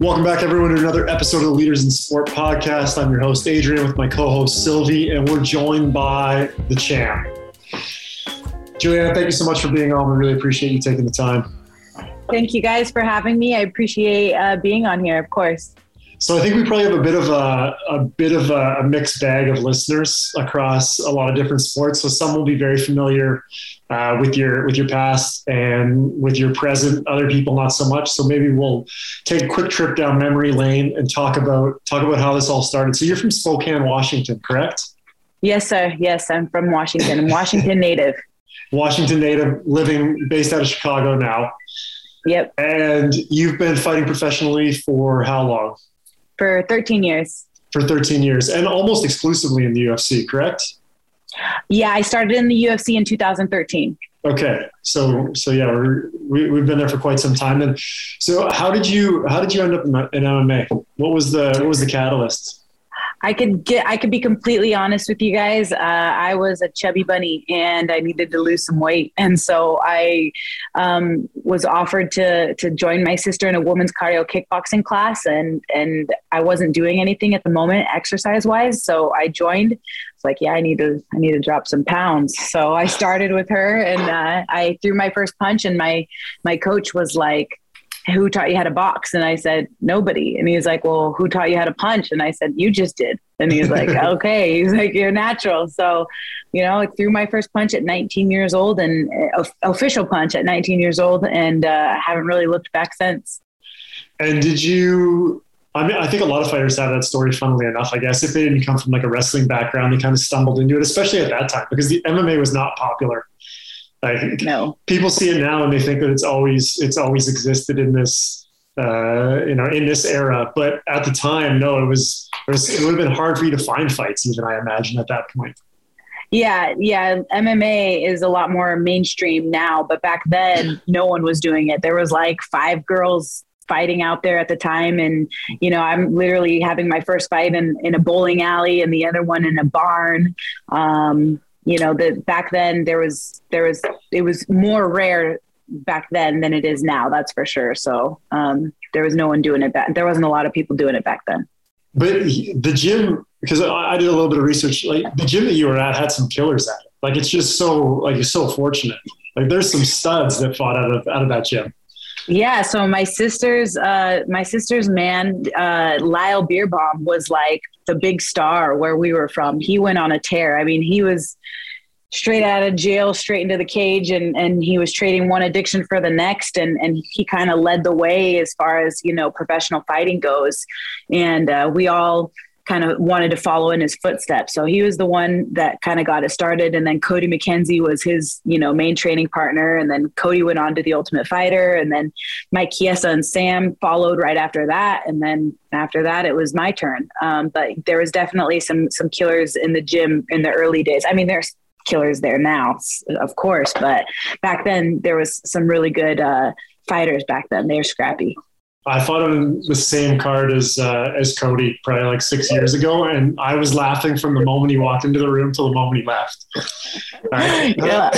Welcome back, everyone, to another episode of the Leaders in Sport podcast. I'm your host, Adrian, with my co host, Sylvie, and we're joined by the champ. Juliana, thank you so much for being on. We really appreciate you taking the time. Thank you guys for having me. I appreciate uh, being on here, of course. So I think we probably have a bit of a, a bit of a, a, mixed bag of listeners across a lot of different sports. So some will be very familiar uh, with your with your past and with your present. Other people not so much. So maybe we'll take a quick trip down memory lane and talk about talk about how this all started. So you're from Spokane, Washington, correct? Yes, sir. Yes, I'm from Washington. I'm Washington native. Washington native, living based out of Chicago now. Yep. And you've been fighting professionally for how long? For 13 years. For 13 years and almost exclusively in the UFC, correct? Yeah, I started in the UFC in 2013. Okay, so so yeah, we we've been there for quite some time. And so, how did you how did you end up in, in MMA? What was the what was the catalyst? I could get, I could be completely honest with you guys. Uh, I was a chubby bunny and I needed to lose some weight. And so I um, was offered to, to join my sister in a women's cardio kickboxing class. And, and I wasn't doing anything at the moment exercise wise. So I joined. It's like, yeah, I need to, I need to drop some pounds. So I started with her and uh, I threw my first punch and my, my coach was like, who taught you how to box? And I said, nobody. And he was like, well, who taught you how to punch? And I said, you just did. And he's like, okay. He's like, you're natural. So, you know, I threw my first punch at 19 years old and uh, official punch at 19 years old and uh, haven't really looked back since. And did you, I mean, I think a lot of fighters have that story, funnily enough, I guess, if they didn't come from like a wrestling background, they kind of stumbled into it, especially at that time because the MMA was not popular like no. people see it now and they think that it's always it's always existed in this uh, you know in this era. But at the time, no, it was, it was it would have been hard for you to find fights even I imagine at that point. Yeah, yeah. MMA is a lot more mainstream now, but back then no one was doing it. There was like five girls fighting out there at the time and you know i'm literally having my first fight in, in a bowling alley and the other one in a barn um, you know that back then there was there was it was more rare back then than it is now that's for sure. So um, there was no one doing it back there wasn't a lot of people doing it back then. But the gym because i did a little bit of research like the gym that you were at had some killers at it. Like it's just so like you're so fortunate. Like there's some studs that fought out of out of that gym. Yeah, so my sister's uh, my sister's man, uh, Lyle Beerbohm, was like the big star where we were from. He went on a tear. I mean, he was straight out of jail, straight into the cage, and and he was trading one addiction for the next, and and he kind of led the way as far as you know professional fighting goes, and uh, we all kind of wanted to follow in his footsteps. So he was the one that kind of got it started. And then Cody McKenzie was his, you know, main training partner. And then Cody went on to the Ultimate Fighter. And then Mike Chiesa and Sam followed right after that. And then after that, it was my turn. Um, but there was definitely some some killers in the gym in the early days. I mean, there's killers there now, of course, but back then there was some really good uh, fighters back then. They're scrappy. I fought him the same card as uh, as Cody probably like six years ago, and I was laughing from the moment he walked into the room till the moment he left. Right? yeah,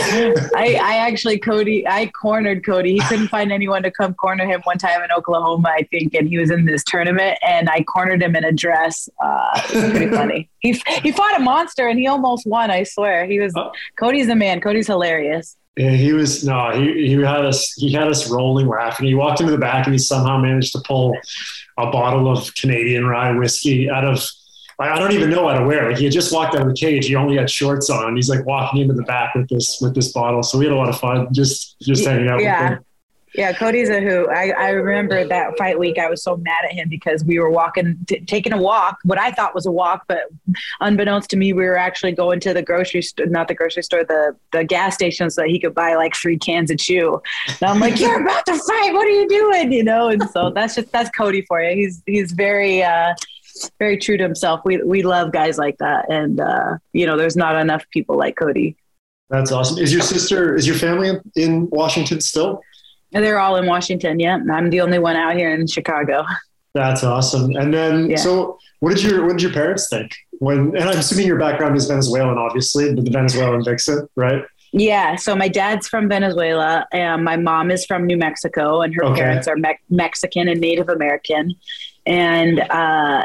I, I actually Cody, I cornered Cody. He couldn't find anyone to come corner him one time in Oklahoma, I think, and he was in this tournament, and I cornered him in a dress. Uh, it was pretty funny. He he fought a monster, and he almost won. I swear, he was. Oh. Cody's the man. Cody's hilarious. Yeah, he was no, he he had us he had us rolling laughing. He walked into the back and he somehow managed to pull a bottle of Canadian rye whiskey out of I don't even know how to wear. Like he had just walked out of the cage. He only had shorts on. He's like walking into the back with this with this bottle. So we had a lot of fun just just hanging out yeah. Yeah, Cody's a who. I, I remember that fight week. I was so mad at him because we were walking, t- taking a walk, what I thought was a walk, but unbeknownst to me, we were actually going to the grocery store, not the grocery store, the, the gas station so that he could buy like three cans of chew. And I'm like, you're about to fight. What are you doing? You know? And so that's just, that's Cody for you. He's, he's very, uh, very true to himself. We, we love guys like that. And, uh, you know, there's not enough people like Cody. That's awesome. Is your sister, is your family in Washington still? They're all in Washington. Yeah, I'm the only one out here in Chicago. That's awesome. And then, yeah. so what did your what did your parents think when? And I'm assuming your background is Venezuelan, obviously, but the Venezuelan vixen, right? Yeah. So my dad's from Venezuela, and my mom is from New Mexico, and her Okay. parents are Me- Mexican and Native American. And uh,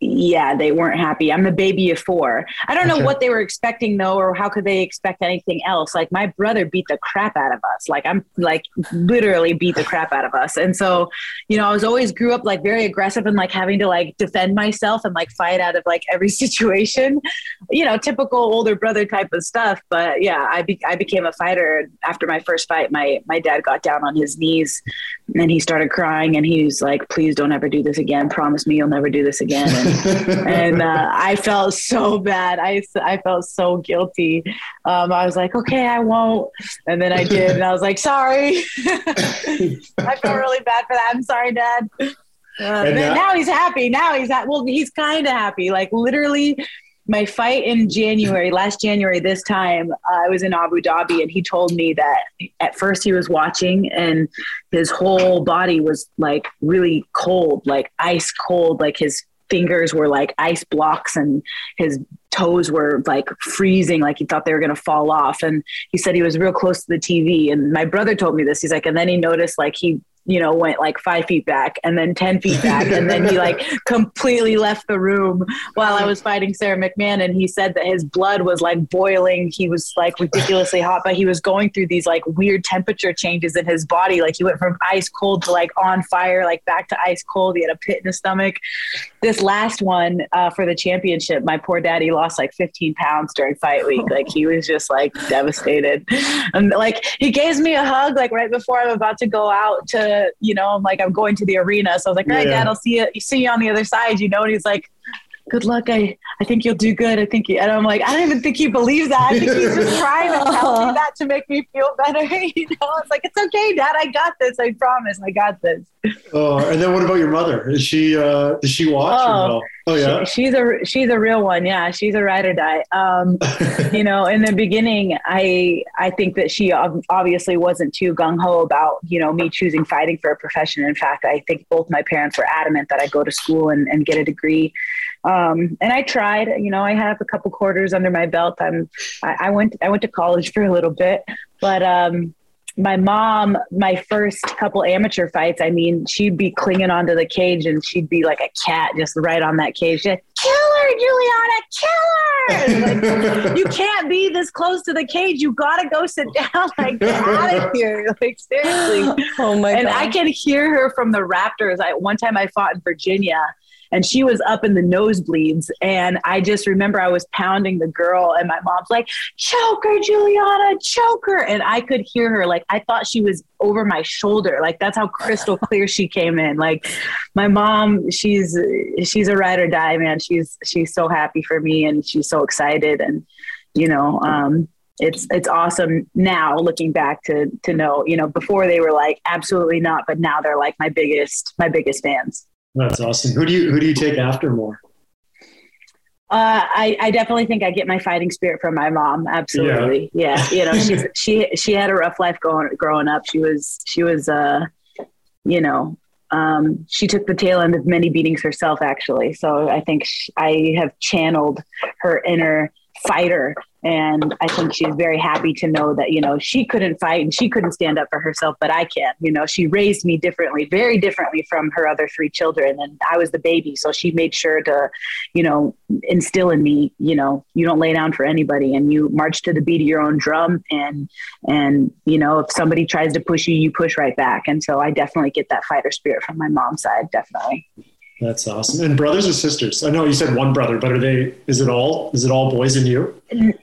yeah, they weren't happy. I'm the baby of four. I don't know Okay. what they were expecting though, or how could they expect anything else? Like my brother beat the crap out of us. Like I'm like literally beat the crap out of us. And so, you know, I was always grew up like very aggressive and like having to like defend myself and like fight out of like every situation. You know, typical older brother type of stuff. But yeah, I be- I became a fighter after my first fight. My my dad got down on his knees and he started crying and he was like, "Please don't ever do this again. Promise me you'll never do this again." And uh, I felt so bad. I, I felt so guilty. Um, I was like, okay, I won't. And then I did. And I was like, sorry. I felt really bad for that. I'm sorry, Dad. Uh, And, but uh, now he's happy. Now he's at, well, he's kind of happy. Like literally, my fight in January, last January, this time, uh, I was in Abu Dhabi, and he told me that at first he was watching, and his whole body was like really cold, like ice cold, like his fingers were like ice blocks, and his toes were like freezing, like he thought they were going to fall off. And he said he was real close to the TV. And my brother told me this. He's like, and then he noticed like he you know, went like five feet back and then 10 feet back. And then he like completely left the room while I was fighting Sara McMann. And he said that his blood was like boiling. He was like ridiculously hot, but he was going through these like weird temperature changes in his body. Like he went from ice cold to like on fire, like back to ice cold. He had a pit in his stomach. This last one uh, for the championship, my poor daddy lost like 15 pounds during fight week. Like he was just like devastated. And like he gave me a hug like right before I'm about to go out to, you know, I'm like I'm going to the arena. So I was like, all right, Yeah. dad, I'll see you see you on the other side, you know, and he's like, Good luck. I, I think you'll do good. I think you, and I'm like, I don't even think he believes that. I think he's just trying to tell me that to make me feel better. You know, it's like, it's okay, dad. I got this. I promise. I got this. oh, and then what about your mother? Is she uh, does she watch? Oh. Oh yeah. She- she's a, she's a real one. Yeah. She's a ride or die. Um, you know, in the beginning, I I think that she obviously wasn't too gung ho about you know me choosing fighting for a profession. In fact, I think both my parents were adamant that I go to school and, and get a degree. Um, and I tried. You know, I have a couple quarters under my belt. I'm I, I went I went to college for a little bit, but um, my mom, my first couple amateur fights, I mean, she'd be clinging onto the cage and she'd be like a cat just right on that cage. She'd, kill her, Juliana, kill her. Like, you can't be this close to the cage. You gotta go sit down. Like, get out of here. Like, seriously. Oh my god and god. I can hear her from the Raptors. I one time I fought in Virginia and she was up in the nosebleeds. And I just remember I was pounding the girl and my mom's like, choke her, Juliana, choke her. And I could hear her. Like I thought she was over my shoulder. Like that's how crystal clear she came in. Like my mom, she's she's a ride or die, man. She's she's so happy for me and she's so excited. And, you know, um, it's it's awesome now looking back to to know you know before they were like absolutely not but now they're like my biggest my biggest fans That's awesome. Who do you who do you take after more? uh, I, I definitely think I get my fighting spirit from my mom. Absolutely, yeah. You know, she's she she had a rough life going growing up. She was she was uh, you know, um, she took the tail end of many beatings herself. Actually, so I think sh I have channeled her inner fighter. And i think she's very happy to know that you know she couldn't fight and she couldn't stand up for herself but i can. You know she raised me differently very differently from her other three children. And i was the baby so she made sure to you know instill in me you know you don't lay down for anybody and you march to the beat of your own drum. And and you know if somebody tries to push you you push right back. And so i definitely get that fighter spirit from my mom's side definitely That's awesome. And brothers or sisters? I know you said one brother, but are they? Is it all? Is it all boys and you?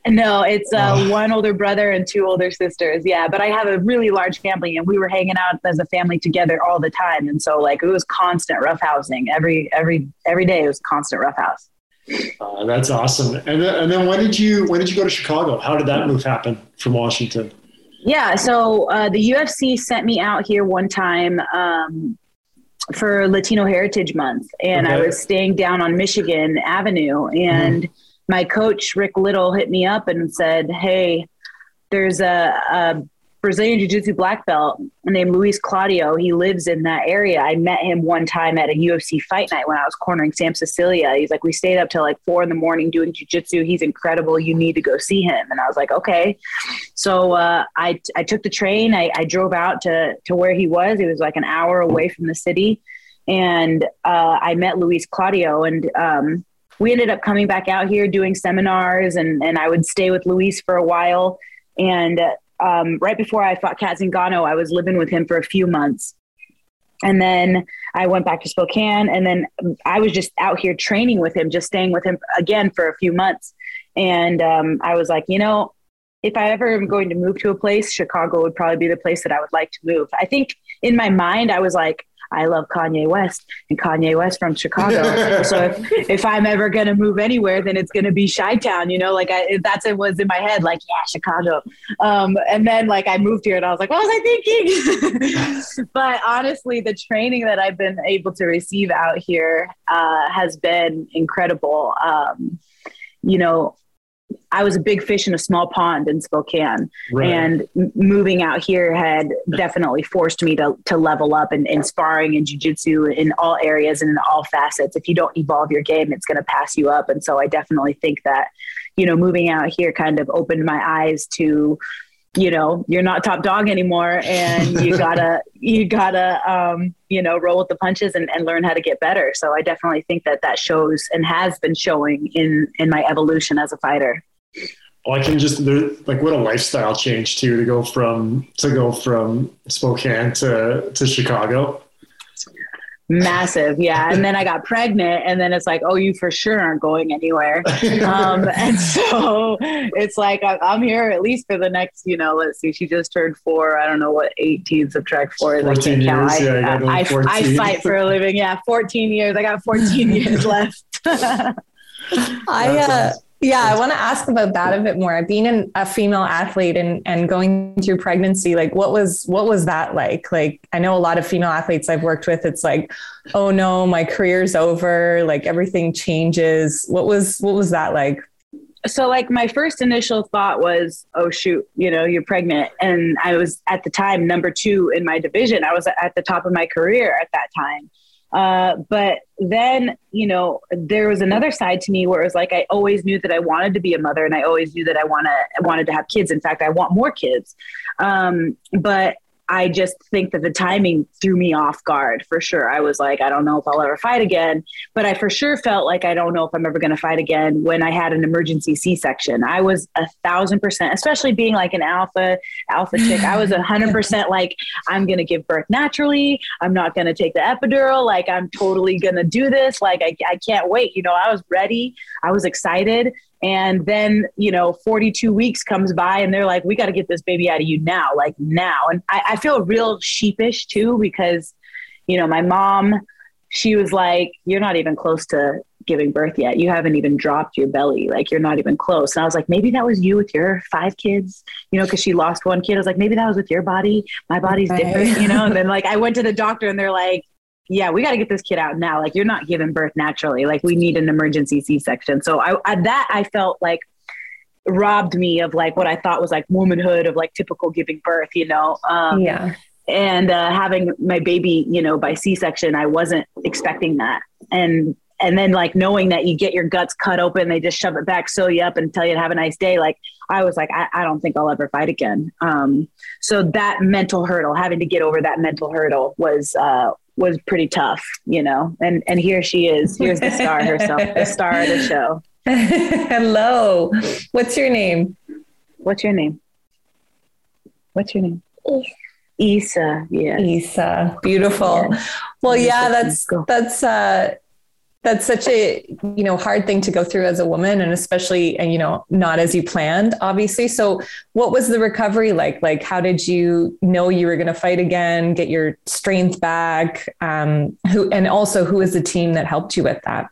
No, it's uh, Oh. one older brother and two older sisters. Yeah, but I have a really large family, and we were hanging out as a family together all the time, and so like it was constant roughhousing every every every day. It was constant roughhouse. Uh, that's awesome. And then, and then when did you when did you go to Chicago? How did that move happen from Washington? Yeah, so uh, the UFC sent me out here one time um, for Latino Heritage Month, and I was staying down on Michigan Avenue, and mm-hmm. my coach Rick Little hit me up and said, "Hey, there's a, a Brazilian Jiu Jitsu black belt named Luis Claudio. He lives in that area. I met him one time at a UFC fight night when I was cornering Sam Sicilia. He's like, we stayed up till like four in the morning doing Jiu Jitsu. He's incredible. You need to go see him. And I was like, okay. So uh, I, I took the train. I, I drove out to, to where he was. He was like an hour away from the city. And uh, I met Luis Claudio. And um, we ended up coming back out here doing seminars. And, and I would stay with Luis for a while. And um, right before I fought Cat Zingano, I was living with him for a few months. And then I went back to Spokane. And then I was just out here training with him, just staying with him again for a few months. And um, I was like, you know, if I ever am going to move to a place, Chicago would probably be the place that I would like to move. I think in my mind, I was like, I love Kanye West and Kanye West from Chicago. so if, if I'm ever going to move anywhere, then it's going to be Chi Town, you know, like I, that's it was in my head, like, yeah, Chicago. Um, and then like I moved here and I was like, what was I thinking? but honestly, the training that I've been able to receive out here uh, has been incredible. Um, you know, I was a big fish in a small pond in Spokane, right. and moving out here had definitely forced me to to level up and, and sparring and jujitsu in all areas and in all facets. If you don't evolve your game, it's going to pass you up. And so I definitely think that, you know, moving out here kind of opened my eyes to you know you're not top dog anymore and you gotta you gotta um, you know roll with the punches and, and learn how to get better so i definitely think that that shows and has been showing in in my evolution as a fighter I can just like what a lifestyle change too to go from to go from Spokane to to Chicago. Massive yeah. And then i got pregnant and then it's like oh you for sure aren't going anywhere. Um, and so it's like i'm here at least for the next you know let's see she just turned four. I don't know what 18 subtract four is 14 years, I, yeah, I, I, I, fight for a living yeah 14 years. I got 14 years left. I uh yeah, I want to ask about that a bit more. Being an, a female athlete and and going through pregnancy, like what was what was that like? Like I know a lot of female athletes I've worked with. It's like, oh no, my career's over. Like everything changes. What was what was that like? So like my first initial thought was, oh shoot, you know, you're pregnant, and I was at the time number two in my division. I was at the top of my career at that time. Uh, but then, you know, there was another side to me where it was like I always knew that I wanted to be a mother, and I always knew that I wanna wanted to have kids. In fact, I want more kids. Um, but I just think that the timing threw me off guard for sure. I was like, I don't know if I'll ever fight again, but I for sure felt like I don't know if I'm ever going to fight again when I had an emergency C section. I was a thousand percent, especially being like an alpha, alpha chick. I was a hundred percent like, I'm going to give birth naturally. I'm not going to take the epidural. Like, I'm totally going to do this. Like, I, I can't wait. You know, I was ready. I was excited. And then, you know, 42 weeks comes by and they're like, we got to get this baby out of you now, like now. And I, I feel real sheepish too, because, you know, my mom, she was like, you're not even close to giving birth yet. You haven't even dropped your belly. Like you're not even close. And I was like, maybe that was you with your five kids, you know, cause she lost one kid. I was like, maybe that was with your body. My body's right. different, you know? And then like, I went to the doctor and they're like, yeah, we got to get this kid out now. Like you're not giving birth naturally. Like we need an emergency C-section. So I, I that I felt like robbed me of like what I thought was like womanhood of like typical giving birth, you know? Um, yeah. And uh, having my baby, you know, by C-section, I wasn't expecting that. And and then like knowing that you get your guts cut open, they just shove it back, sew you up, and tell you to have a nice day. Like I was like, I, I don't think I'll ever fight again. Um, so that mental hurdle, having to get over that mental hurdle, was uh, was pretty tough, you know. And and here she is. Here's the star herself, the star of the show. Hello. What's your name? What's your name? What's your name? Isa. Yeah. Isa. Beautiful. Yes. Well, yeah, that's that's uh that's such a you know hard thing to go through as a woman and especially and you know not as you planned obviously. So what was the recovery like? Like how did you know you were going to fight again get your strength back? Um who and also who is the team that helped you with that?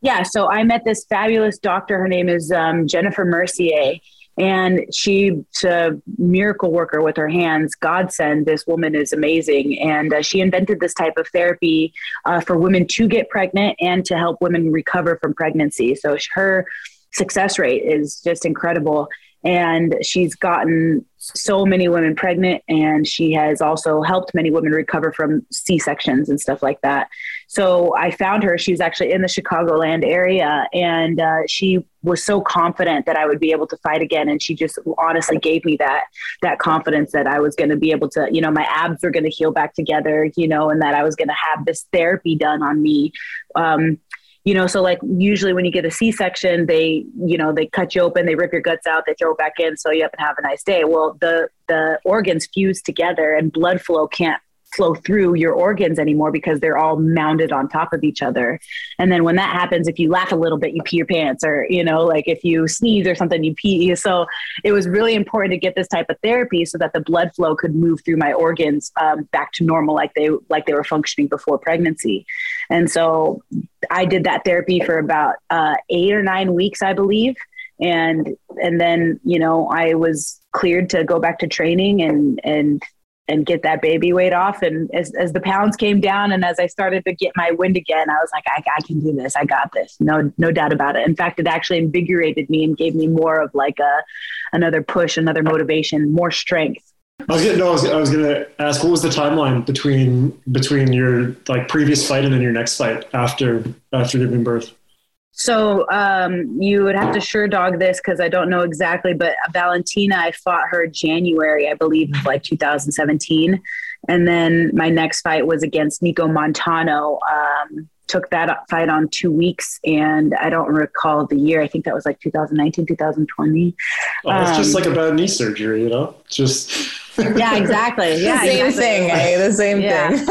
Yeah so i met this fabulous doctor. Her name is um, jennifer mercier and she's a miracle worker with her hands godsend this woman is amazing. And uh, she invented this type of therapy uh, for women to get pregnant and to help women recover from pregnancy. So her success rate is just incredible and she's gotten so many women pregnant and she has also helped many women recover from c-sections and stuff like that. So i found her. She's actually in the chicagoland area and uh, she was so confident that i would be able to fight again and she just honestly gave me that that confidence that i was going to be able to you know my abs were going to heal back together you know and that i was going to have this therapy done on me. Um, you know so like usually when you get a c-section they you know they cut you open they rip your guts out they throw it back in so you up and have a nice day. Well the the organs fuse together and blood flow can't flow through your organs anymore because they're all mounded on top of each other. And then when that happens, if you laugh a little bit, you pee your pants, or you know, like if you sneeze or something, you pee. So it was really important to get this type of therapy so that the blood flow could move through my organs um, back to normal, like they like they were functioning before pregnancy. And so I did that therapy for about uh, eight or nine weeks, I believe. And and then you know I was cleared to go back to training and and and get that baby weight off. And as, as the pounds came down and as I started to get my wind again, I was like, I, I can do this. I got this. No, no doubt about it. In fact, it actually invigorated me and gave me more of like a, another push, another motivation, more strength. I was gonna, no, I was, I was gonna ask, what was the timeline between between your like previous fight and then your next fight after after giving birth? So um, you would have to Sherdog this because I don't know exactly, but Valentina, I fought her January, I believe, like 2017. And then my next fight was against Nicco Montaño. Um, took that fight on two weeks, and I don't recall the year. I think that was like 2019, 2020. Oh, it's um, just like a bad knee surgery, you know? Just. yeah, exactly. Yeah, the same exactly. thing. Eh? The same yeah. thing.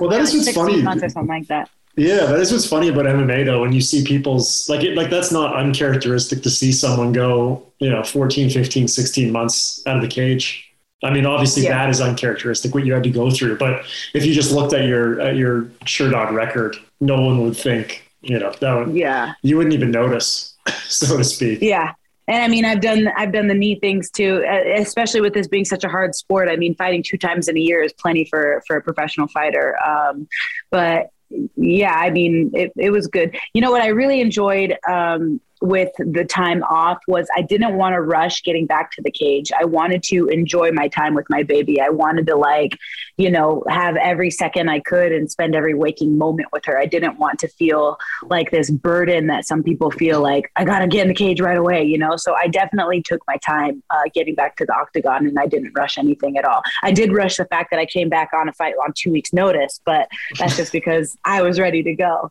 well, that yeah, is like what's funny. Months or something like that. Yeah, that is what's funny about MMA though. When you see people's like it, like that's not uncharacteristic to see someone go, you know, 14, 15, 16 months out of the cage. I mean, obviously yeah. that is uncharacteristic what you had to go through. But if you just looked at your at your Sherdog record, no one would think, you know, that would yeah. You wouldn't even notice, so to speak. Yeah. And I mean, I've done I've done the knee things too, especially with this being such a hard sport. I mean, fighting two times in a year is plenty for for a professional fighter. Um, but yeah, I mean, it, it was good. You know what I really enjoyed um, with the time off was I didn't want to rush getting back to the cage. I wanted to enjoy my time with my baby. I wanted to like, you know, have every second I could and spend every waking moment with her. I didn't want to feel like this burden that some people feel like I got to get in the cage right away, you know? So I definitely took my time uh, getting back to the octagon and I didn't rush anything at all. I did rush the fact that I came back on a fight on two weeks notice, but that's just because I was ready to go.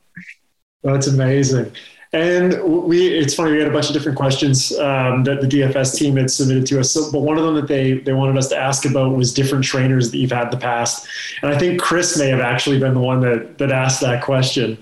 That's amazing. And we, it's funny, we had a bunch of different questions um, that the DFS team had submitted to us. So, but one of them that they, they wanted us to ask about was different trainers that you've had in the past. And I think Chris may have actually been the one that, that asked that question.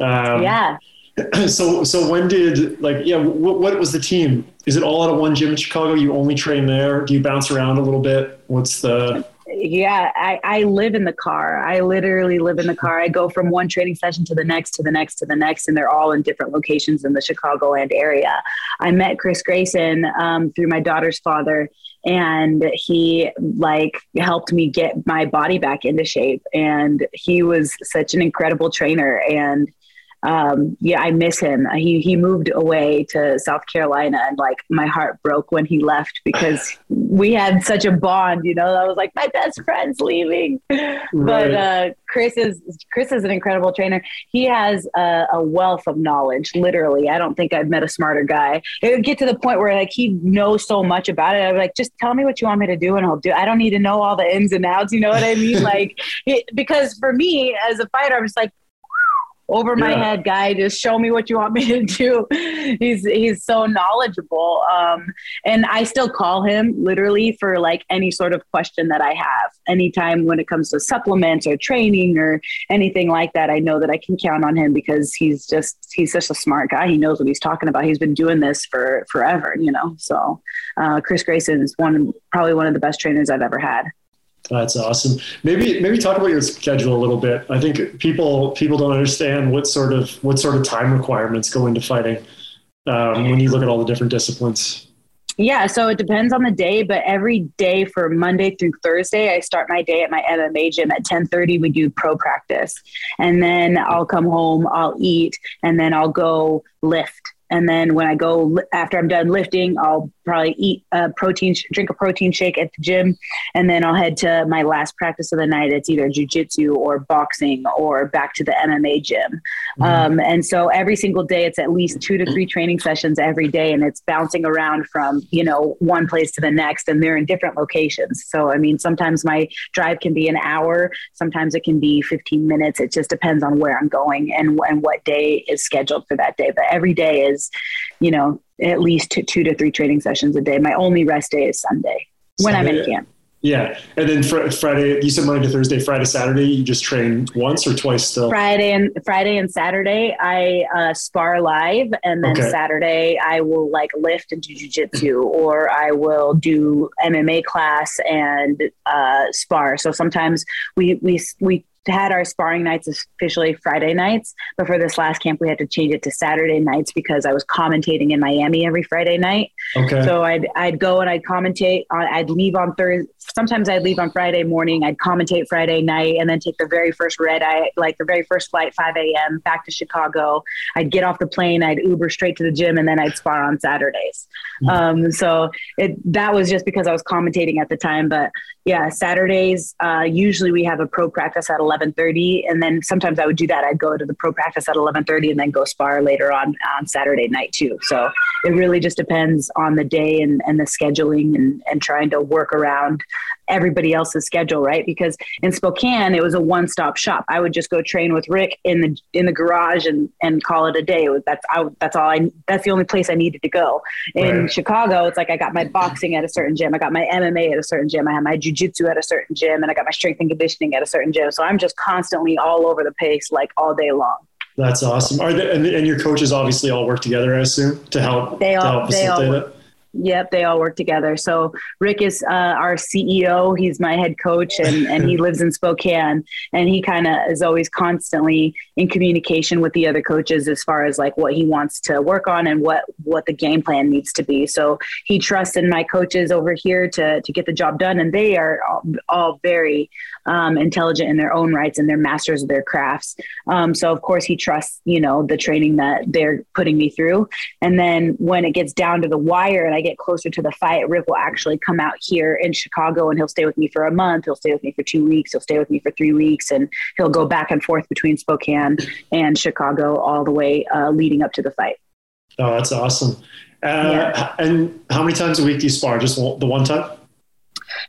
Um, yeah. So, so when did like, yeah, what, what was the team? Is it all out of one gym in Chicago? You only train there? Do you bounce around a little bit? What's the, yeah, I, I live in the car. I literally live in the car. I go from one training session to the next, to the next, to the next, and they're all in different locations in the Chicagoland area. I met Chris Grayson um, through my daughter's father, and he like helped me get my body back into shape. And he was such an incredible trainer, and um, yeah, I miss him. He he moved away to South Carolina, and like my heart broke when he left because we had such a bond. You know, I was like my best friend's leaving. Right. But uh, Chris is Chris is an incredible trainer. He has a, a, wealth of knowledge. Literally, I don't think I've met a smarter guy. It would get to the point where like he knows so much about it. I'm like, just tell me what you want me to do, and I'll do. I don't need to know all the ins and outs. You know what I mean? like, it, because for me as a fighter, I'm just like over my yeah. head guy just show me what you want me to do. He's he's so knowledgeable um, and i still call him literally for like any sort of question that i have. Anytime when it comes to supplements or training or anything like that i know that i can count on him because he's just he's such a smart guy. He knows what he's talking about. He's been doing this for forever you know? So uh, chris grayson is one probably one of the best trainers i've ever had that's awesome. Maybe maybe talk about your schedule a little bit. I think people people don't understand what sort of what sort of time requirements go into fighting um, when you look at all the different disciplines. Yeah, so it depends on the day, but every day for Monday through Thursday, I start my day at my MMA gym at 10:30. We do pro practice, and then I'll come home, I'll eat, and then I'll go lift. And then when I go after I'm done lifting, I'll probably eat a protein, drink a protein shake at the gym, and then I'll head to my last practice of the night. It's either jujitsu or boxing or back to the MMA gym. Mm-hmm. Um, and so every single day, it's at least two to three training sessions every day, and it's bouncing around from you know one place to the next, and they're in different locations. So I mean, sometimes my drive can be an hour, sometimes it can be 15 minutes. It just depends on where I'm going and and what day is scheduled for that day. But every day is, you know, at least two, to three training sessions a day. My only rest day is Sunday when Sunday. I'm in camp. Yeah. And then fr- Friday, you said Monday to Thursday, Friday, Saturday, you just train once or twice still? Friday and Friday and Saturday, I uh, spar live. And then okay. Saturday, I will like lift and do jujitsu or I will do MMA class and uh, spar. So sometimes we, we, we had our sparring nights officially Friday nights, but for this last camp, we had to change it to Saturday nights because I was commentating in Miami every Friday night. Okay. So I'd I'd go and I'd commentate. On, I'd leave on Thursday. Sometimes I'd leave on Friday morning. I'd commentate Friday night, and then take the very first red eye, like the very first flight, 5 a.m. back to Chicago. I'd get off the plane. I'd Uber straight to the gym, and then I'd spar on Saturdays. Mm-hmm. Um, so it that was just because I was commentating at the time, but yeah, Saturdays. Uh, usually we have a pro practice at 11:30, and then sometimes I would do that. I'd go to the pro practice at 11:30, and then go spar later on on Saturday night too. So it really just depends on the day and, and the scheduling and, and trying to work around everybody else's schedule, right? Because in Spokane, it was a one-stop shop. I would just go train with Rick in the in the garage and and call it a day. Was, that's I, that's all I. That's the only place I needed to go. In right. Chicago, it's like I got my boxing at a certain gym, I got my MMA at a certain gym, I had my jujitsu at a certain gym, and I got my strength and conditioning at a certain gym. So I'm just constantly all over the place like all day long. That's awesome. Are and, and your coaches obviously all work together, I assume, to help. They all, to help they all, it? Yep, they all work together. So Rick is uh, our CEO. He's my head coach, and, and he lives in Spokane. And he kind of is always constantly in communication with the other coaches as far as like what he wants to work on and what what the game plan needs to be. So he trusts in my coaches over here to to get the job done, and they are all, all very um, intelligent in their own rights and they're masters of their crafts. Um, so of course he trusts you know the training that they're putting me through. And then when it gets down to the wire and I get closer to the fight, Rick will actually come out here in Chicago and he'll stay with me for a month. He'll stay with me for two weeks. He'll stay with me for three weeks, and he'll go back and forth between Spokane and Chicago all the way uh, leading up to the fight. Oh, that's awesome. Uh, yeah. And how many times a week do you spar? Just the one time?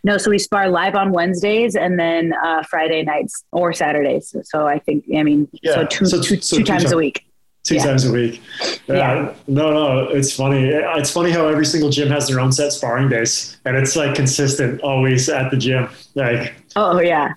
No, so we spar live on Wednesdays and then uh, Friday nights or Saturdays. So I think, I mean, yeah. so two, so, two, so two times a week two yeah. times a week. Yeah. yeah. No, no, it's funny. It's funny how every single gym has their own set sparring days, and it's like consistent always at the gym. Like, oh yeah.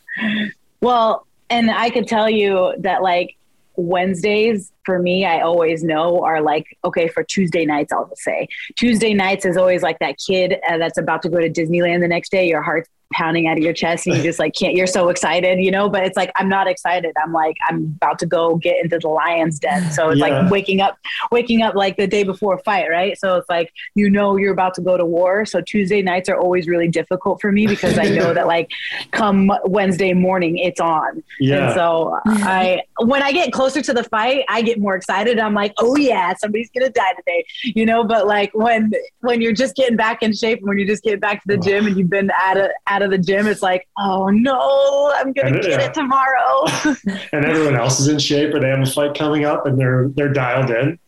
Well, and I could tell you that like Wednesdays for me, I always know are like, okay, for Tuesday nights, I'll just say Tuesday nights is always like that kid uh, that's about to go to Disneyland the next day. Your heart's pounding out of your chest and you just like can't you're so excited you know? But it's like i'm not excited. I'm like i'm about to go get into the lion's den. So it's yeah. like waking up waking up like the day before a fight right? So it's like you know you're about to go to war. So tuesday nights are always really difficult for me because i know that like come wednesday morning it's on. Yeah. and so i when i get closer to the fight i get more excited. I'm like oh yeah somebody's gonna die today you know? But like when when you're just getting back in shape when you're just getting back to the gym and you've been at a out of the gym, it's like, oh no, I'm gonna and, get yeah. it tomorrow. and everyone else is in shape, or they have a fight coming up, and they're they're dialed in.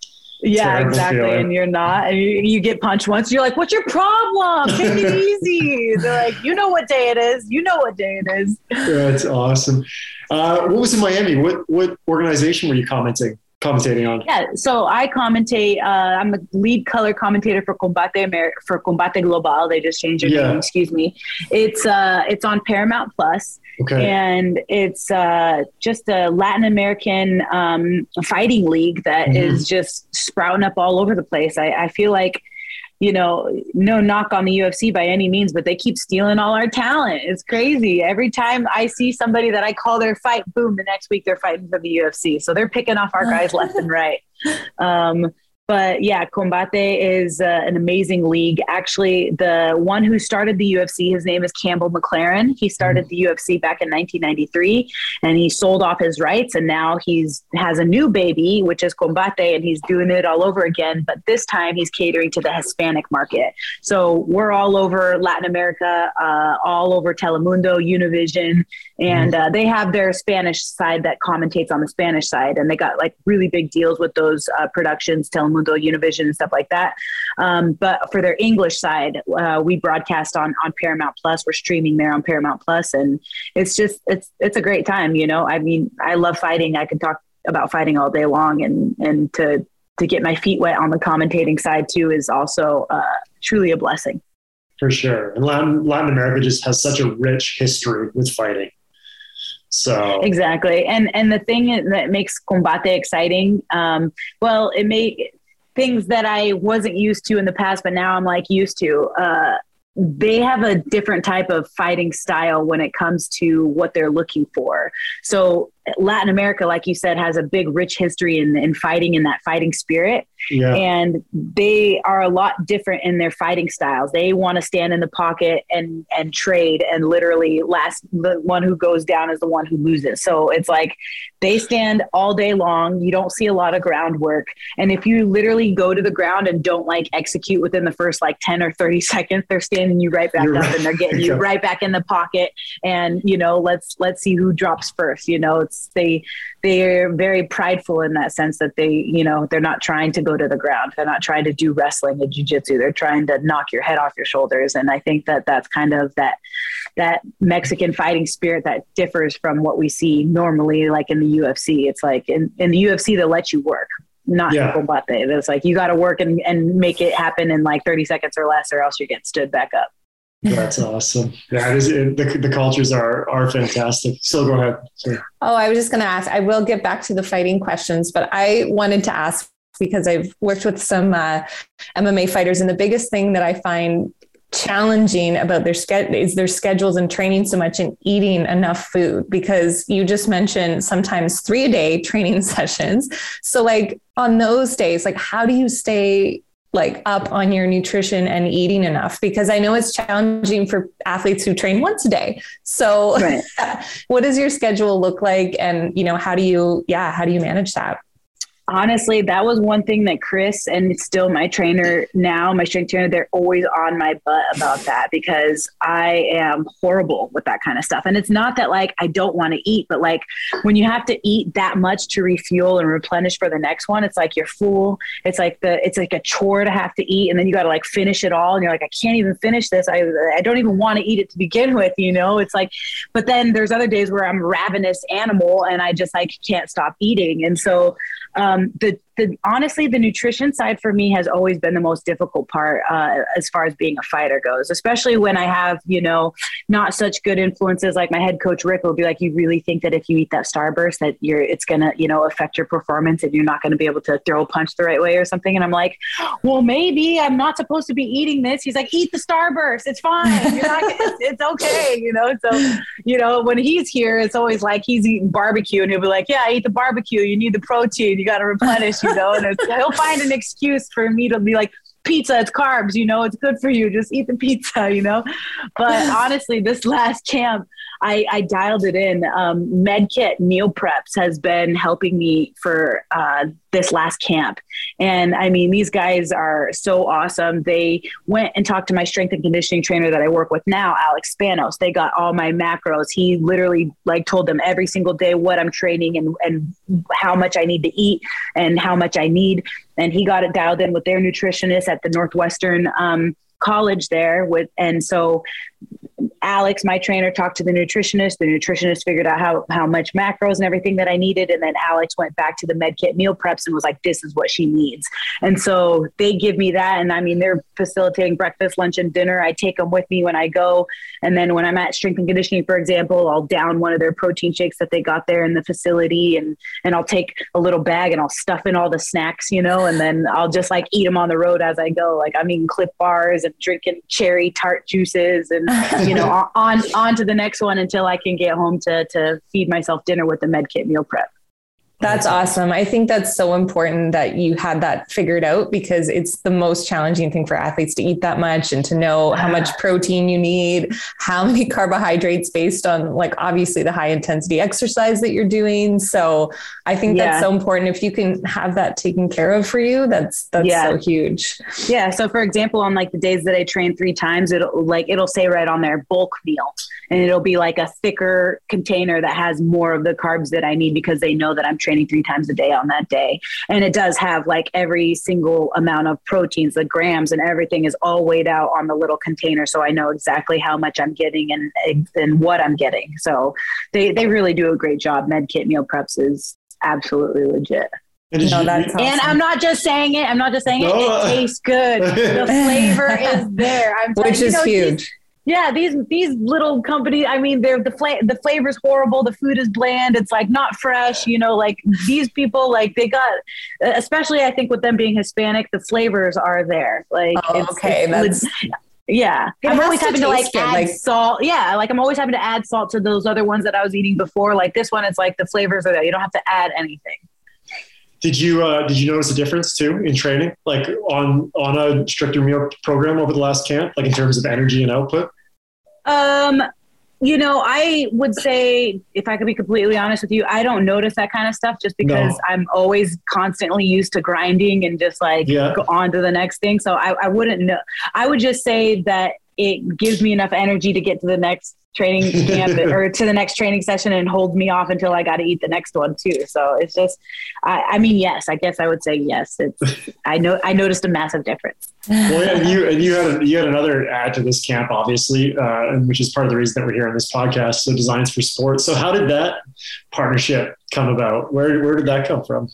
Yeah, exactly. Feeling. And you're not, and you, you, get punched once. You're like, "What's your problem? Take it easy." They're like, "You know what day it is. You know what day it is." That's awesome. Uh, what was in Miami? What what organization were you commenting? Commentating on? Yeah, so I commentate. Uh, I'm the lead color commentator for Combate Amer- for Combate Global. They just changed their yeah. name. Excuse me. It's uh, it's on Paramount Plus, okay. and it's uh, just a Latin American um, fighting league that mm-hmm. is just sprouting up all over the place. I, I feel like you know, no knock on the UFC by any means, but they keep stealing all our talent. It's crazy. Every time I see somebody that I call their fight, boom, the next week they're fighting for the UFC. So they're picking off our guys left and right. Um, but yeah, Combate is uh, an amazing league. Actually, the one who started the UFC, his name is Campbell McLaren. He started the UFC back in 1993, and he sold off his rights, and now he's has a new baby, which is Combate, and he's doing it all over again. But this time, he's catering to the Hispanic market. So we're all over Latin America, uh, all over Telemundo, Univision, and mm-hmm. uh, they have their Spanish side that commentates on the Spanish side, and they got like really big deals with those uh, productions, Telemundo Univision, and stuff like that. Um, but for their English side, uh, we broadcast on on Paramount Plus. We're streaming there on Paramount Plus, and it's just it's it's a great time. You know, I mean, I love fighting. I can talk about fighting all day long, and and to to get my feet wet on the commentating side too is also uh, truly a blessing. For sure, and Latin Latin America just has such a rich history with fighting. So exactly, and and the thing that makes combate exciting, um, well, it may things that I wasn't used to in the past, but now I'm like used to. Uh, they have a different type of fighting style when it comes to what they're looking for. So Latin America, like you said, has a big, rich history in, in fighting in that fighting spirit. Yeah. And they are a lot different in their fighting styles. They want to stand in the pocket and and trade and literally last the one who goes down is the one who loses. So it's like they stand all day long. You don't see a lot of groundwork. And if you literally go to the ground and don't like execute within the first like 10 or 30 seconds, they're standing you right back You're up right. and they're getting you right back in the pocket. And you know, let's let's see who drops first. You know, it's they they're very prideful in that sense that they you know they're not trying to go to the ground. They're not trying to do wrestling and jiu-jitsu. They're trying to knock your head off your shoulders. And i think that that's kind of that that mexican fighting spirit that differs from what we see normally like in the ufc it's like in, in the ufc they let you work not yeah. combate it's like you got to work and, and make it happen in like 30 seconds or less or else you're getting stood back up that's awesome. It is, the, the cultures are are fantastic. So go ahead. Oh, I was just going to ask. I will get back to the fighting questions, but I wanted to ask because I've worked with some uh, MMA fighters, and the biggest thing that I find challenging about their schedule is their schedules and training so much and eating enough food because you just mentioned sometimes three a day training sessions so like on those days like how do you stay like up on your nutrition and eating enough because I know it's challenging for athletes who train once a day. So right. what does your schedule look like and you know how do you yeah, how do you manage that? Honestly, that was one thing that Chris and still my trainer now, my strength trainer, they're always on my butt about that because I am horrible with that kind of stuff. And it's not that like I don't want to eat, but like when you have to eat that much to refuel and replenish for the next one, it's like you're full. It's like the it's like a chore to have to eat, and then you got to like finish it all, and you're like, I can't even finish this. I I don't even want to eat it to begin with, you know. It's like, but then there's other days where I'm ravenous animal and I just like can't stop eating, and so um, Um, the the honestly the nutrition side for me has always been the most difficult part uh, as far as being a fighter goes especially when i have you know not such good influences like my head coach rick will be like you really think that if you eat that starburst that you're it's gonna you know affect your performance and you're not going to be able to throw a punch the right way or something? And i'm like well maybe. I'm not supposed to be eating this. He's like eat the starburst. It's fine. Not it's, it's okay you know? So you know when he's here it's always like he's eating barbecue and he'll be like yeah eat the barbecue. You need the protein. You got to replenish you know, and he'll find an excuse for me to be like, pizza, it's carbs, you know, it's good for you. Just eat the pizza, you know. But honestly, this last camp, I, I dialed it in. Um, MedKit meal preps has been helping me for uh, this last camp. And I mean, these guys are so awesome. They went and talked to my strength and conditioning trainer that I work with now, Alex Spanos. They got all my macros. He literally like told them every single day what I'm training and, and how much I need to eat and how much I need. And he got it dialed in with their nutritionist at the Northwestern um, college there with and so Alex, my trainer, talked to the nutritionist. The nutritionist figured out how, how much macros and everything that I needed. And then Alex went back to the MedKit meal preps and was like, this is what she needs. And so they give me that. And I mean, they're facilitating breakfast, lunch, and dinner. I take them with me when I go. And then when I'm at strength and conditioning, for example, I'll down one of their protein shakes that they got there in the facility. And, and I'll take a little bag and I'll stuff in all the snacks, you know, and then I'll just like eat them on the road as I go. Like I'm eating Clif bars and drinking cherry tart juices and, you know, on on to the next one until I can get home to to feed myself dinner with the MedKit meal prep. That's awesome. I think that's so important that you had that figured out because it's the most challenging thing for athletes to eat that much and to know how much protein you need, how many carbohydrates based on like obviously the high intensity exercise that you're doing. So I think yeah. that's so important. If you can have that taken care of for you, that's that's yeah. so huge. Yeah. So for example, on like the days that I train three times, it'll like it'll say right on there bulk meal. And it'll be like a thicker container that has more of the carbs that I need because they know that I'm training training three times a day on that day. And it does have like every single amount of proteins, the grams and everything is all weighed out on the little container. So I know exactly how much I'm getting and, and what I'm getting. So they, they really do a great job. MedKit Meal Preps is absolutely legit. And, no, that's awesome. and I'm not just saying it. I'm not just saying it. It tastes good. the flavor is there. I'm Which is you know, huge yeah, these these little companies. I mean, they're the fla- the flavor's horrible. The food is bland. It's like not fresh. You know, like these people, like they got, especially I think with them being Hispanic, the flavors are there. Like, oh, it's, okay, it's, that's. Yeah, it I'm always having to like good, add like, salt. Yeah, like I'm always having to add salt to those other ones that I was eating before. Like this one, it's like the flavors are there. You don't have to add anything. Did you uh, did you notice a difference too in training, like on on a stricter meal program over the last camp, like in terms of energy and output? Um, you know, I would say, if I could be completely honest with you, I don't notice that kind of stuff just because no. I'm always constantly used to grinding and just like yeah. go on to the next thing. So I, I wouldn't know. I would just say that it gives me enough energy to get to the next training camp or to the next training session and hold me off until I got to eat the next one too. So it's just, I, I, mean, yes, I guess I would say yes. It's, I know, I noticed a massive difference. Well, and you, and you had, a, you had another add to this camp, obviously, uh, which is part of the reason that we're here on this podcast. So Designs for sports. So how did that partnership come about? Where, where did that come from?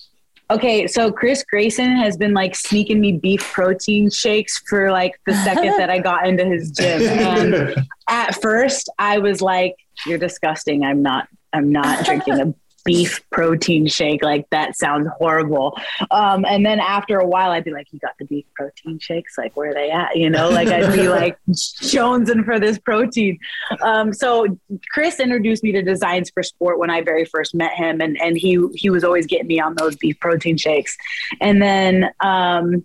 Okay, so Chris Grayson has been like sneaking me beef protein shakes for like the second that I got into his gym. And at first I was like, You're disgusting. I'm not I'm not drinking a beef protein shake. Like that sounds horrible. Um, and then after a while, I'd be like, "You got the beef protein shakes? Like where are they at?" You know, like I'd be like jonesing for this protein. Um, so Chris introduced me to Designs for Sport when I very first met him, and and he he was always getting me on those beef protein shakes. And then um,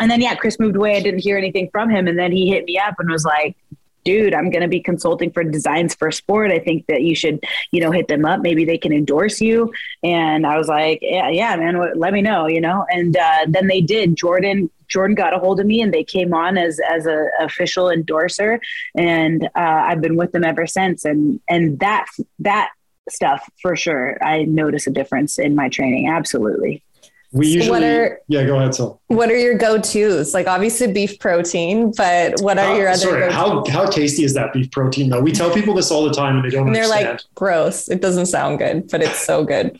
and then yeah, Chris moved away. I didn't hear anything from him, and then he hit me up and was like, dude, I'm going to be consulting for designs for sport. I think that you should, you know, hit them up. Maybe they can endorse you. And I was like, yeah, yeah, man, let me know, you know? And uh, then they did. Jordan, Jordan got a hold of me and they came on as, as a official endorser. And uh, I've been with them ever since. And, and that, that stuff for sure. I notice a difference in my training. Absolutely. We usually, what are, yeah, go ahead, So, What are your go-tos? Like obviously beef protein, but what are your other? Sorry, how how tasty is that beef protein though? We tell people this all the time and they don't. And they're understand. like, gross. It doesn't sound good, but it's so good.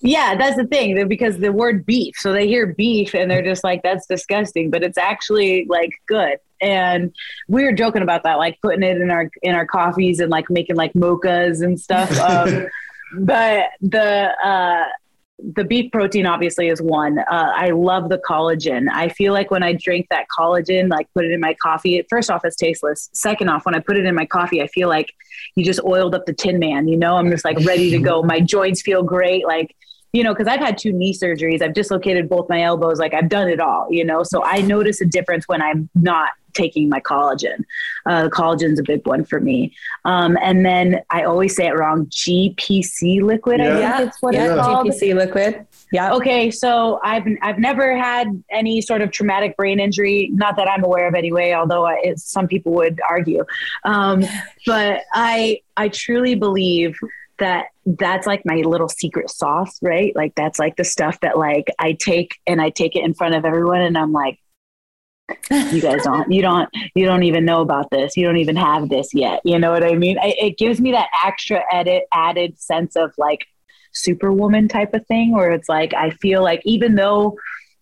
Yeah, that's the thing because the word beef, so they hear beef and they're just like, that's disgusting, but it's actually like good. And we were joking about that, like putting it in our in our coffees and like making like mochas and stuff. Um, but the uh the beef protein obviously is one. Uh, I love the collagen. I feel like when I drink that collagen, like put it in my coffee, first off, it's tasteless. Second off, when I put it in my coffee, I feel like you just oiled up the tin man. You know, I'm just like ready to go. My joints feel great. Like, you know, because I've had two knee surgeries. I've dislocated both my elbows. Like, I've done it all, you know. So I notice a difference when I'm not taking my collagen. Uh, collagen's a big one for me. Um, and then I always say it wrong. GPC liquid. Yeah. I think it's what yeah, it's called. GPC liquid. Yeah. Okay. So I've I've never had any sort of traumatic brain injury, not that I'm aware of anyway. Although I, some people would argue, um, but I I truly believe that that's like my little secret sauce, right? Like that's like the stuff that like I take and I take it in front of everyone, and I'm like, you guys don't you don't you don't even know about this. You don't even have this yet. You know what i mean? It, it gives me that extra edit added sense of like superwoman type of thing where it's like i feel like even though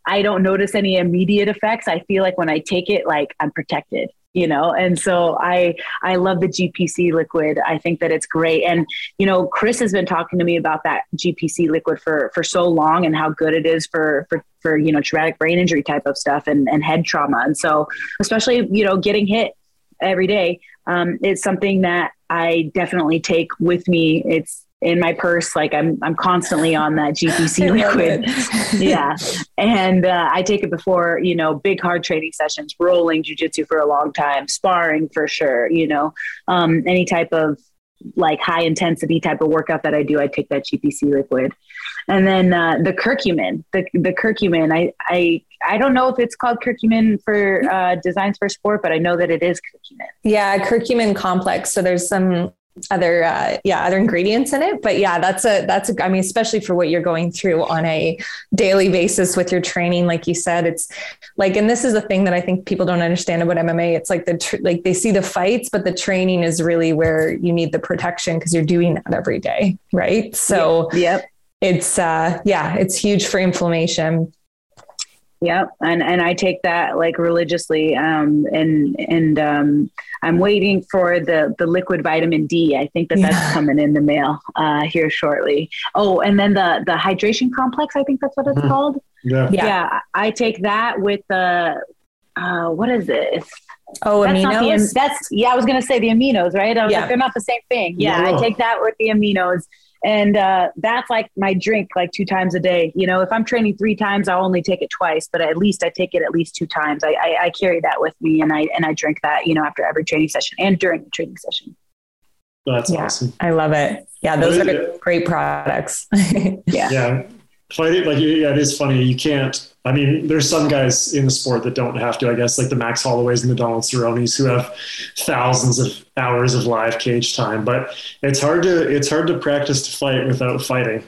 i don't notice any immediate effects i feel like when i take it like i'm protected you know? And so i i love the gpc liquid. I think that it's great. And you know chris has been talking to me about that gpc liquid for for so long and how good it is for for for you know traumatic brain injury type of stuff and and head trauma. And so especially you know getting hit every day um, it's something that i definitely take with me. It's in my purse. Like I'm, I'm constantly on that GPC liquid. yeah. And uh, I take it before, you know, big hard training sessions, rolling jujitsu for a long time, sparring for sure, you know, um, any type of like high intensity type of workout that I do, I take that GPC liquid. And then uh, the curcumin, the, the curcumin, I, I, I don't know if it's called curcumin for uh, designs for sport, but I know that it is curcumin. Yeah, curcumin complex. So there's some other uh, yeah other ingredients in it. But yeah that's a that's a i mean especially for what you're going through on a daily basis with your training like you said it's like and this is the thing that i think people don't understand about mma it's like the tr- like they see the fights but the training is really where you need the protection because you're doing that every day right? So yep. it's uh yeah it's huge for inflammation Yep, and and I take that like religiously. Um, and and um, I'm waiting for the the liquid vitamin D. I think that that's yeah. coming in the mail uh, here shortly. Oh, and then the the hydration complex. I think that's what it's mm. called. Yeah. yeah, yeah. I take that with the uh, what is it? Oh, that's aminos. The, that's yeah. I was gonna say the aminos, right? I was yeah. like, they're not the same thing. Yeah, no. I take that with the aminos and uh, that's like my drink like two times a day. You know if i'm training three times i'll only take it twice but at least i take it at least two times. I, I, I carry that with me and i and i drink that you know after every training session and during the training session. That's yeah, awesome. I love it. Yeah those are great products. Yeah. Yeah fighting like yeah it is funny you can't i mean there's some guys in the sport that don't have to i guess like the max holloways and the donald cerrones who have thousands of hours of live cage time but it's hard to it's hard to practice to fight without fighting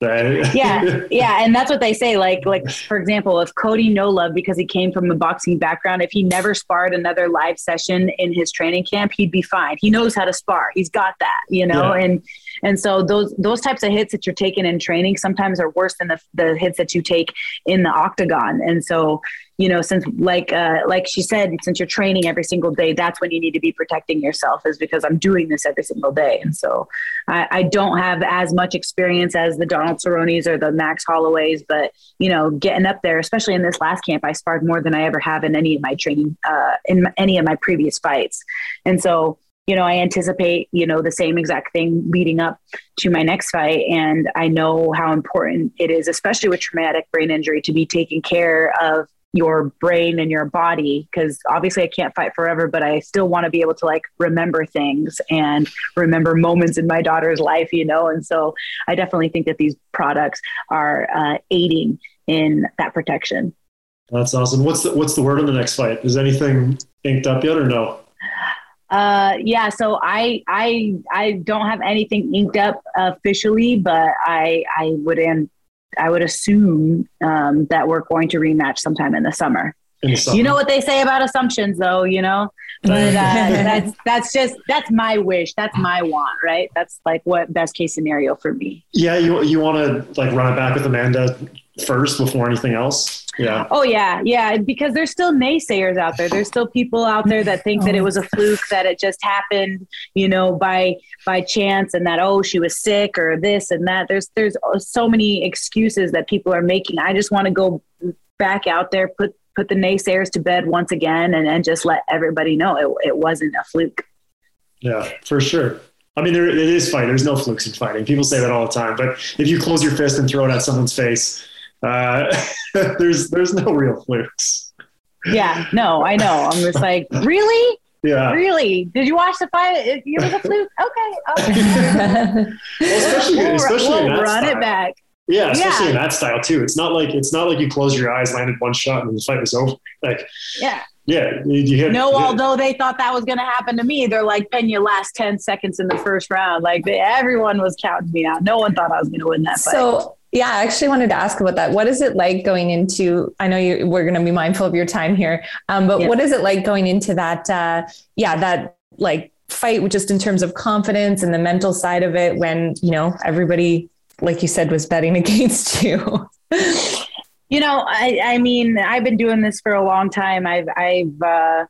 Right. yeah, yeah, and that's what they say. Like, like for example, if Cody No Love, because he came from a boxing background, if he never sparred another live session in his training camp, he'd be fine. He knows how to spar. He's got that, you know. Yeah. And and so those those types of hits that you're taking in training sometimes are worse than the the hits that you take in the octagon. And so you know since like uh, like she said since you're training every single day that's when you need to be protecting yourself is because i'm doing this every single day and so i, I don't have as much experience as the donald cerrones or the max holloways but you know getting up there especially in this last camp i sparred more than i ever have in any of my training uh, in any of my previous fights and so you know, I anticipate, you know, the same exact thing leading up to my next fight. And I know how important it is, especially with traumatic brain injury, to be taking care of your brain and your body because obviously I can't fight forever, but I still want to be able to like remember things and remember moments in my daughter's life, you know. And so I definitely think that these products are uh, aiding in that protection. That's awesome. What's the what's the word on the next fight? Is anything inked up yet or no? Uh, yeah. So I I I don't have anything inked up officially, but I I would in, I would assume um, that we're going to rematch sometime in the summer. In the summer. You know what they say about assumptions, though. You know, but uh, that's that's just that's my wish. That's my want, right? That's like what best case scenario for me. Yeah, you you want to like run it back with Amanda first before anything else. Yeah. Oh yeah, yeah. Because there's still naysayers out there. There's still people out there that think that it was a fluke, that it just happened, you know, by by chance, and that oh she was sick or this and that. There's there's so many excuses that people are making. I just want to go back out there, put put the naysayers to bed once again, and and just let everybody know it it wasn't a fluke. Yeah, for sure. I mean, there, it is fight. There's no flukes in fighting. People say that all the time. But if you close your fist and throw it at someone's face, uh, there's there's no real flukes. Yeah, no, I know. I'm just like, really? Yeah. Really? Did you watch the fight? It, it was a fluke. Okay. okay. well, especially, we'll, especially we'll run style. it back. Yeah, especially yeah. in that style too. It's not like it's not like you close your eyes, landed one shot, and the fight was over. Like, yeah, yeah, you, you hit. No, although they thought that was going to happen to me, they're like, "Pena last ten seconds in the first round." Like they, everyone was counting me out. No one thought I was going to win that fight. So yeah, I actually wanted to ask about that. What is it like going into? I know you, we're going to be mindful of your time here, um, but yeah. what is it like going into that? Uh, yeah, that like fight, just in terms of confidence and the mental side of it, when you know everybody, like you said, was betting against you. you know, I, I mean, I've been doing this for a long time. I've, I've uh,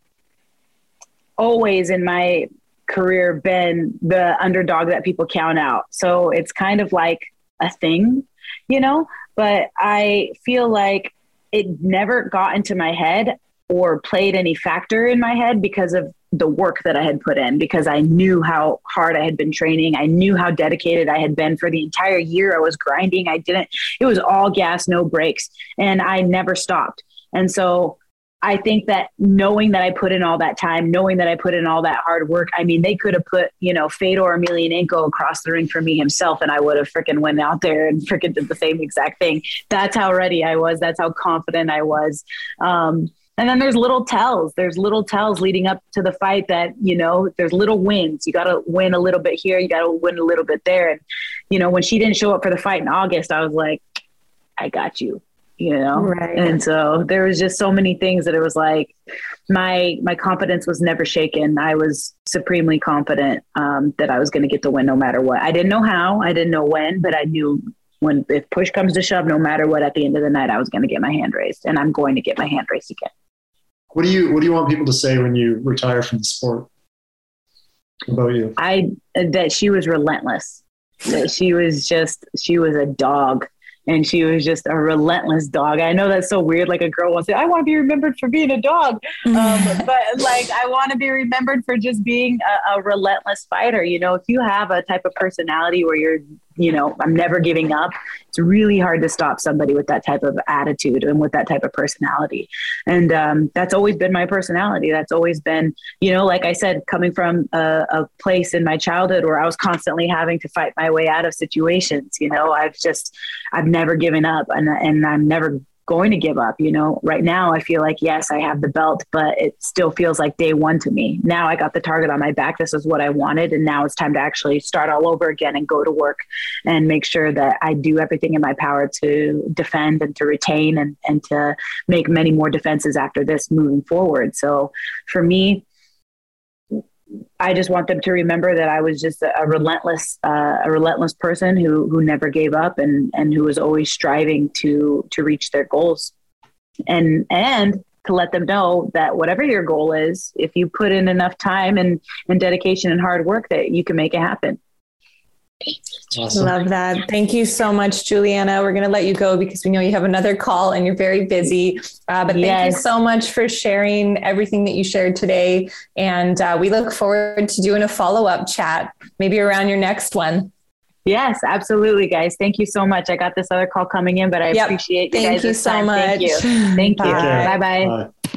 always in my career been the underdog that people count out. So it's kind of like a thing you know, but I feel like it never got into my head or played any factor in my head because of the work that I had put in because I knew how hard I had been training. I knew how dedicated I had been for the entire year. I was grinding. I didn't, it was all gas, no breaks. And I never stopped. And so I think that knowing that I put in all that time, knowing that I put in all that hard work, I mean, they could have put, you know, Fedor Emelianenko across the ring for me himself, and I would have freaking went out there and freaking did the same exact thing. That's how ready I was. That's how confident I was. Um, and then there's little tells. There's little tells leading up to the fight that, you know, there's little wins. You got to win a little bit here. You got to win a little bit there. And, you know, when she didn't show up for the fight in August, I was like, I got you, you know? Right. And so there was just so many things that it was like my, my confidence was never shaken. I was supremely confident um, that I was going to get the win no matter what. I didn't know how, I didn't know when, but I knew when if push comes to shove, no matter what, at the end of the night, I was going to get my hand raised, and I'm going to get my hand raised again. What do you What do you want people to say when you retire from the sport? about you? I that she was relentless. That she was just she was a dog and she was just a relentless dog. I know that's so weird. Like a girl wants to say, I want to be remembered for being a dog. Um, but like, I want to be remembered for just being a, a, relentless fighter. You know, if you have a type of personality where you're you know, I'm never giving up. It's really hard to stop somebody with that type of attitude and with that type of personality. And um, that's always been my personality. That's always been, you know, like I said, coming from a, a place in my childhood where I was constantly having to fight my way out of situations. You know, I've just, I've never given up and, and I'm never going to give up. You know, right now I feel like, yes, I have the belt, but it still feels like day one to me. Now I got the target on my back. This is what I wanted. And now it's time to actually start all over again and go to work and make sure that I do everything in my power to defend and to retain and, and to make many more defenses after this moving forward. So for me, I just want them to remember that I was just a, a relentless, uh, a relentless person who who never gave up and and who was always striving to to reach their goals, and and to let them know that whatever your goal is, if you put in enough time and and dedication and hard work, that you can make it happen. Awesome. Love that. Thank you so much, Julianna. We're going to let you go because we know you have another call and you're very busy. Uh, but yes. thank you so much for sharing everything that you shared today. And uh, we look forward to doing a follow up chat, maybe around your next one. Yes, absolutely, guys. Thank you so much. I got this other call coming in, but I yep. appreciate you Thank guys. you so time. much. Thank you. Thank you. Bye bye.